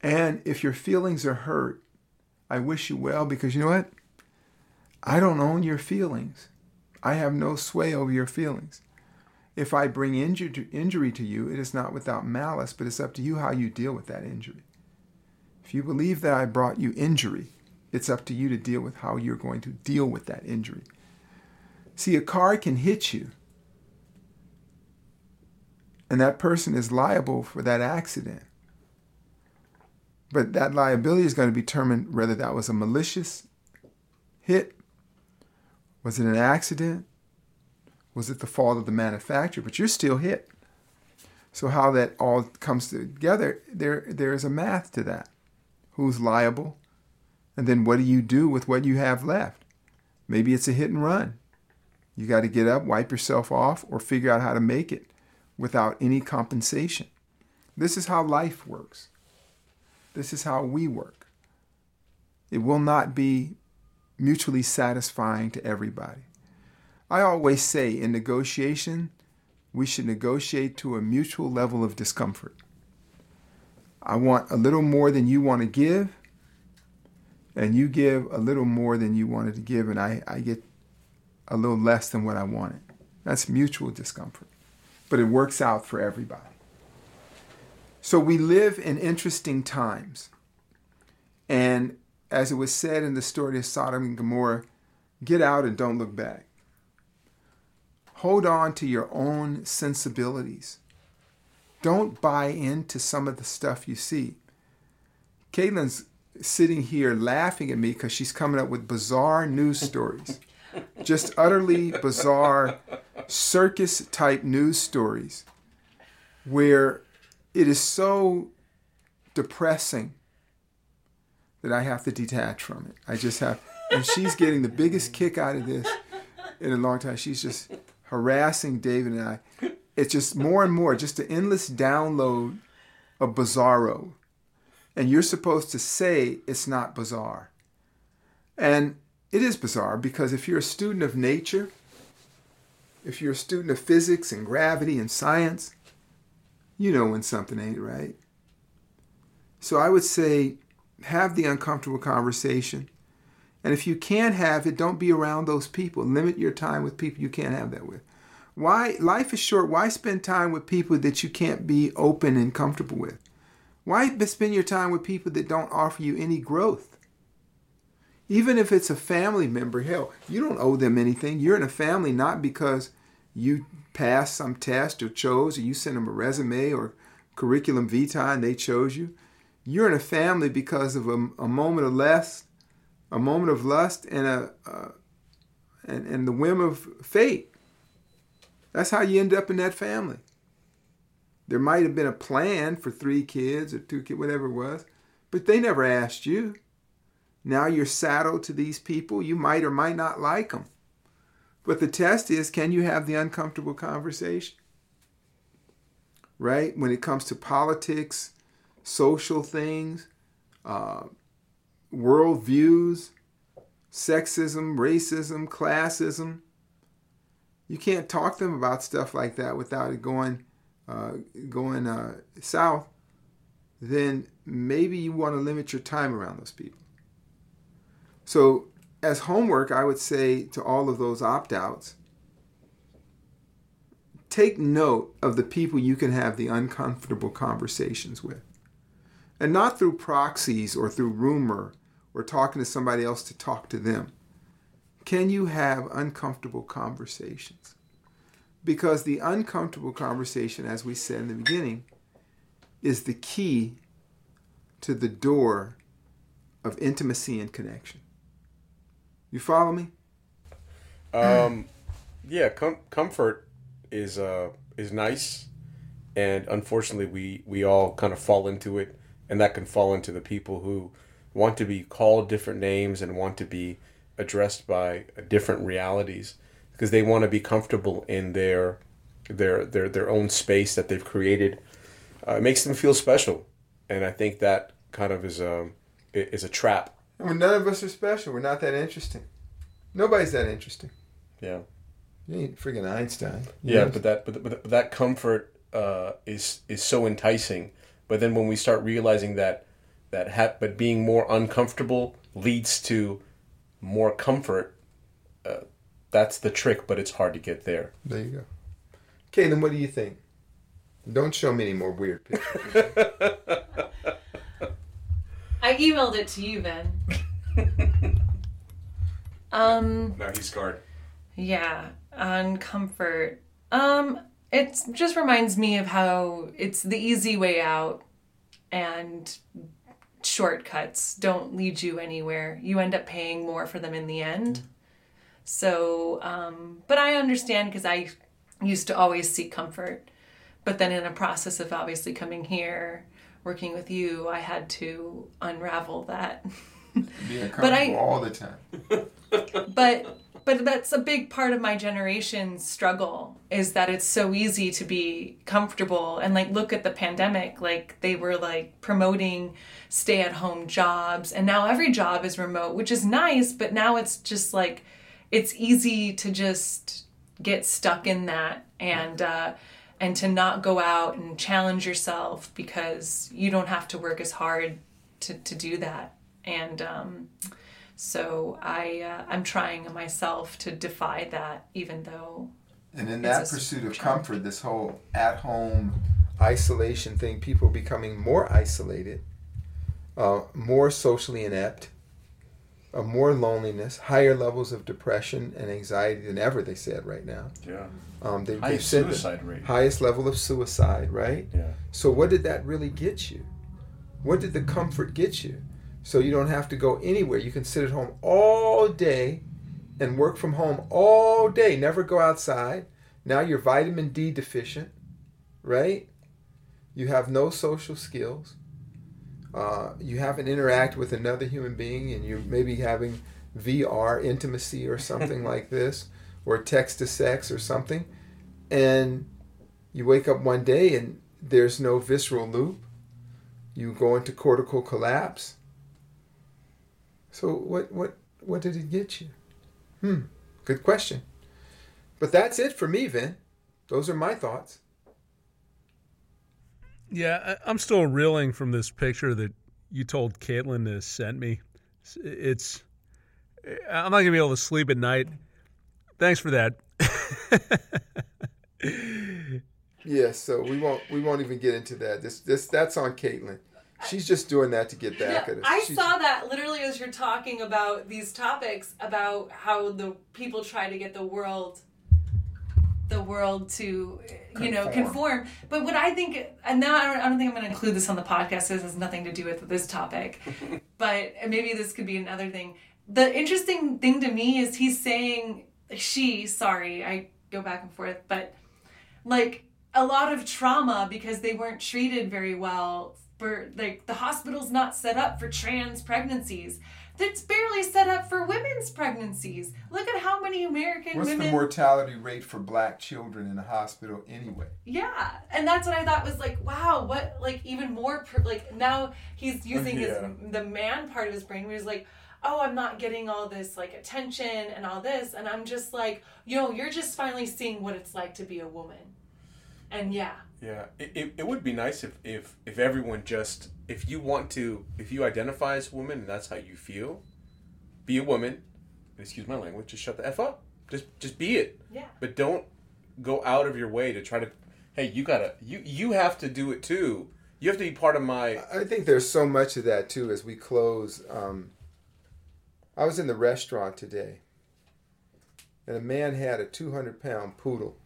And if your feelings are hurt, I wish you well because you know what? I don't own your feelings. I have no sway over your feelings. If I bring injury to you, it is not without malice, but it's up to you how you deal with that injury. If you believe that I brought you injury, it's up to you to deal with how you're going to deal with that injury. See, a car can hit you, and that person is liable for that accident. But that liability is going to be determined whether that was a malicious hit, was it an accident, was it the fault of the manufacturer, but you're still hit. So how that all comes together, there there is a math to that. Who's liable? And then what do you do with what you have left? Maybe it's a hit and run. You got to get up, wipe yourself off, or figure out how to make it without any compensation. This is how life works. This is how we work. It will not be mutually satisfying to everybody. I always say in negotiation, we should negotiate to a mutual level of discomfort. I want a little more than you want to give, and you give a little more than you wanted to give, and I, I get a little less than what I wanted. That's mutual discomfort, but it works out for everybody. So we live in interesting times. And as it was said in the story of Sodom and Gomorrah, get out and don't look back. Hold on to your own sensibilities. Don't buy into some of the stuff you see. Caitlin's sitting here laughing at me because she's coming up with bizarre news stories. Just utterly bizarre circus type news stories where it is so depressing that I have to detach from it. I just have, and she's getting the biggest kick out of this in a long time. She's just harassing David and I. It's just more and more, just an endless download of bizarro. And you're supposed to say it's not bizarre. And it is bizarre because if you're a student of nature, if you're a student of physics and gravity and science, you know when something ain't right. So I would say have the uncomfortable conversation. And if you can't have it, don't be around those people. Limit your time with people you can't have that with. Why life is short. Why spend time with people that you can't be open and comfortable with? Why spend your time with people that don't offer you any growth? Even if it's a family member, hell, you don't owe them anything. You're in a family not because you passed some test or chose, or you sent them a resume or curriculum vitae and they chose you. You're in a family because of a, a moment of lust, a moment of lust, and a uh, and, and the whim of fate. That's how you end up in that family. There might have been a plan for three kids or two kids, whatever it was, but they never asked you. Now you're saddled to these people. You might or might not like them. But the test is can you have the uncomfortable conversation? Right? When it comes to politics, social things, uh, world views, sexism, racism, classism. You can't talk to them about stuff like that without it going uh, going uh, south. Then maybe you want to limit your time around those people. So as homework, I would say to all of those opt outs, take note of the people you can have the uncomfortable conversations with. And not through proxies or through rumor or talking to somebody else to talk to them. Can you have uncomfortable conversations? Because the uncomfortable conversation, as we said in the beginning, is the key to the door of intimacy and connection. You follow me? Um, yeah, com- comfort is uh is nice, and unfortunately, we we all kind of fall into it, and that can fall into the people who want to be called different names and want to be addressed by different realities because they want to be comfortable in their their their their own space that they've created. Uh, it makes them feel special, and I think that kind of is a is a trap mean, none of us are special. We're not that interesting. Nobody's that interesting. Yeah. You ain't freaking Einstein. You Yeah, but that but, but, but that comfort uh, is is so enticing. But then when we start realizing that that ha- but being more uncomfortable leads to more comfort, uh, that's the trick. But it's hard to get there. there you go. Caitlin, what do you think? Don't show me any more weird pictures. <laughs> I emailed it to you, Ben. um, Now he's scarred. yeah, on comfort. Um, it just reminds me of how it's the easy way out and shortcuts don't lead you anywhere. You end up paying more for them in the end. So, um, but I understand because I used to always seek comfort. But then, in a process of obviously coming here, working with you, I had to unravel that. <laughs> Being But I- all the time. but <laughs> but but that's a big part of my generation's struggle is that it's so easy to be comfortable and like look at the pandemic like they were like promoting stay at home jobs and now every job is remote which is nice but now it's just like it's easy to just get stuck in that and uh and to not go out and challenge yourself because you don't have to work as hard to, to do that and um so I uh, I'm trying myself to defy that, even though. And in that pursuit of comfort, this whole at-home isolation thing, people becoming more isolated, uh, more socially inept, uh, more loneliness, higher levels of depression and anxiety than ever. They said right now. Yeah. Um, they, Highest said suicide rate. Highest level of suicide, right? Yeah. So what did that really get you? What did the comfort get you? So you don't have to go anywhere. You can sit at home all day and work from home all day. Never go outside. Now you're vitamin D deficient, right? You have no social skills. Uh, you haven't interacted with another human being, and you're maybe having VR intimacy or <laughs> something like this, or text to sex or something. And you wake up one day and there's no visceral loop. You go into cortical collapse so what what what did it get you? Hmm, good question. But that's it for me, Vin. Those are my thoughts. Yeah, I'm still reeling from this picture that you told Caitlin to send me. It's eh, I'm not gonna be able to sleep at night. Thanks for that. <laughs> yeah, so we won't we won't even get into that. This this that's on Caitlin. She's just doing that to get back yeah, at us. I She's, saw that literally as you're talking about these topics about how the people try to get the world the world to you know conform. but what i think and now i don't, I don't think i'm going to include this on the podcast this has nothing to do with this topic. <laughs> But maybe this could be another thing. The interesting thing to me is he's saying she sorry i go back and forth but like a lot of trauma because they weren't treated very well for like the hospital's not set up for trans pregnancies. It's barely set up for women's pregnancies. Look at how many American What's women. the mortality rate for black children in a hospital anyway? Yeah, and that's what I thought was like, wow, what like even more per, like now he's oh, using Yeah. his the man part of his brain where he's like, oh, I'm not getting all this like attention and all this, and I'm just like, you know, you're just finally seeing what it's like to be a woman, and yeah, Yeah, it, it, it would be nice if, if if everyone just if you want to if you identify as a woman and that's how you feel, be a woman. Excuse my language. Just shut the f up. Just just be it. yeah. But don't go out of your way to try to. Hey, you gotta you you have to do it too. You have to be part of my. I think there's so much of that too as we close. Um, I was in the restaurant today, and a man had a 200 pound poodle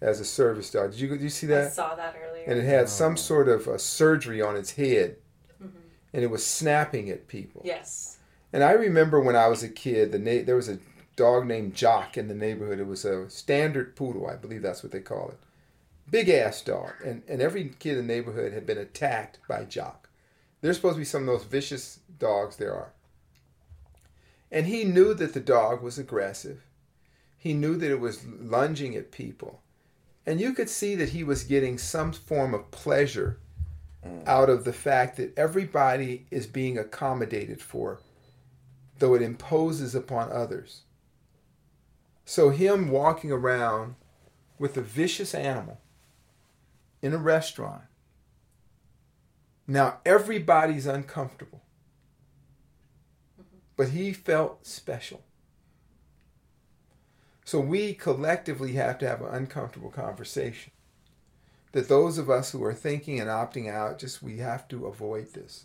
as a service dog. Did you did you see that? I saw that earlier. And it had some oh. sort of a surgery on its head, mm-hmm. and it was snapping at people. yes. And I remember when I was a kid, the na- there was a dog named Jock in the neighborhood. It was a standard poodle, I believe that's what they call it. Big ass dog. And, and every kid in the neighborhood had been attacked by Jock. There's supposed to be some of those vicious dogs there are. And he knew that the dog was aggressive. He knew that it was lunging at people. And you could see that he was getting some form of pleasure mm. out of the fact that everybody is being accommodated for though it imposes upon others. So, him walking around with a vicious animal in a restaurant, now everybody's uncomfortable, mm-hmm. but he felt special. So, we collectively have to have an uncomfortable conversation. That those of us who are thinking and opting out, just we have to avoid this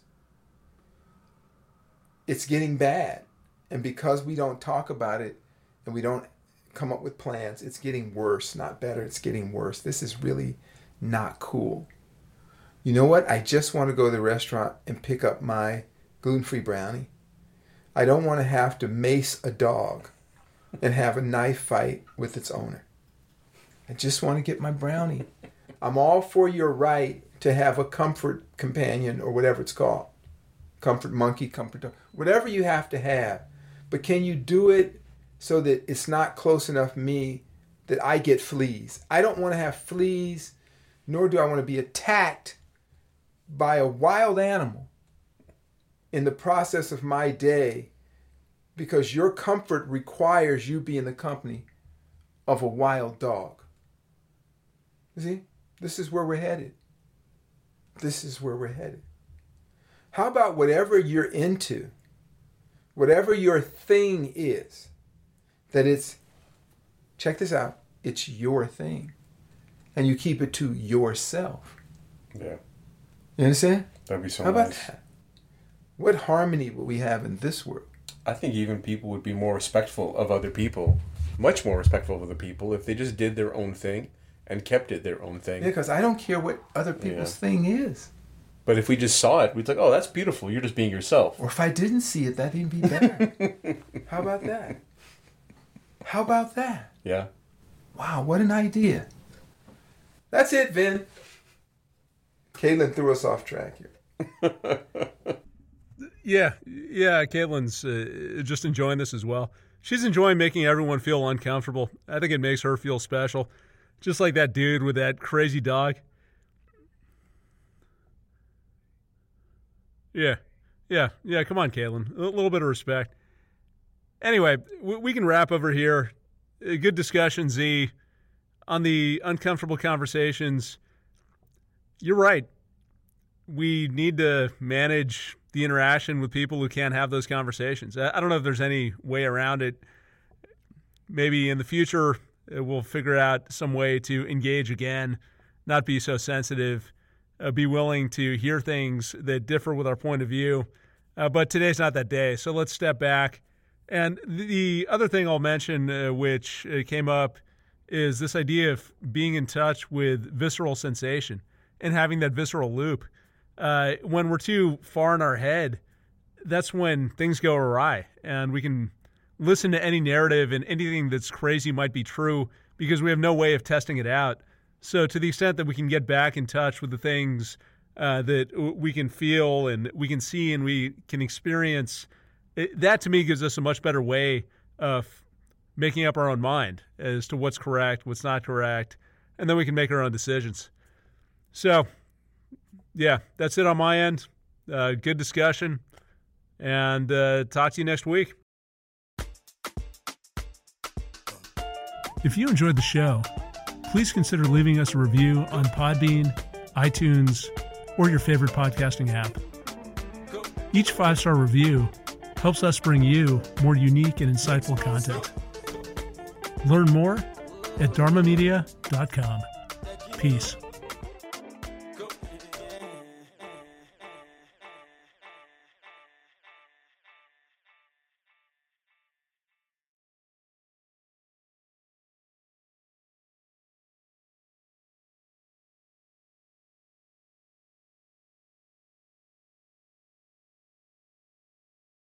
it's getting bad. And because we don't talk about it and we don't come up with plans, it's getting worse, not better. It's getting worse. This is really not cool. You know what? I just want to go to the restaurant and pick up my gluten free brownie. I don't want to have to mace a dog and have a knife fight with its owner. I just want to get my brownie. I'm all for your right to have a comfort companion or whatever it's called comfort monkey, comfort dog, whatever you have to have. But can you do it so that it's not close enough me that I get fleas. I don't want to have fleas, nor do I want to be attacked by a wild animal in the process of my day because your comfort requires you be in the company of a wild dog. You see, this is where we're headed. This is where we're headed. How about whatever you're into, whatever your thing is, that it's, check this out, it's your thing. And you keep it to yourself. Yeah. You understand? That'd be so How about that? What harmony will we have in this world? I think even people would be more respectful of other people, much more respectful of other people, if they just did their own thing and kept it their own thing. Yeah, because I don't care what other people's thing is. But if we just saw it, we'd like, oh, that's beautiful. You're just being yourself. Or if I didn't see it, that'd even be better. <laughs> How about that? How about that? Yeah. Wow, what an idea. That's it, Vin. Caitlin threw us off track here. <laughs> Yeah, yeah. Caitlin's uh, just enjoying this as well. She's enjoying making everyone feel uncomfortable. I think it makes her feel special, just like that dude with that crazy dog. Yeah, yeah, yeah. Come on, Caitlin. A little bit of respect. Anyway, we, can wrap over here. Good discussion, Zi, on the uncomfortable conversations. You're right. We need to manage the interaction with people who can't have those conversations. I don't know if there's any way around it. Maybe in the future, uh, we'll figure out some way to engage again, not be so sensitive, uh, be willing to hear things that differ with our point of view. Uh, but today's not that day. So let's step back. And the other thing I'll mention, uh, which uh, came up, is this idea of being in touch with visceral sensation and having that visceral loop. Uh, when we're too far in our head, that's when things go awry, and we can listen to any narrative and anything that's crazy might be true because we have no way of testing it out. So, to the extent that we can get back in touch with the things uh, that w- we can feel and we can see and we can experience, it, that to me gives us a much better way of making up our own mind as to what's correct, what's not correct, and then we can make our own decisions. So, yeah, that's it on my end. Uh, good discussion, and uh, talk to you next week. If you enjoyed the show, please consider leaving us a review on Podbean, iTunes, or your favorite podcasting app. Each five star review helps us bring you more unique and insightful content. Learn more at dharmamedia.com. Peace.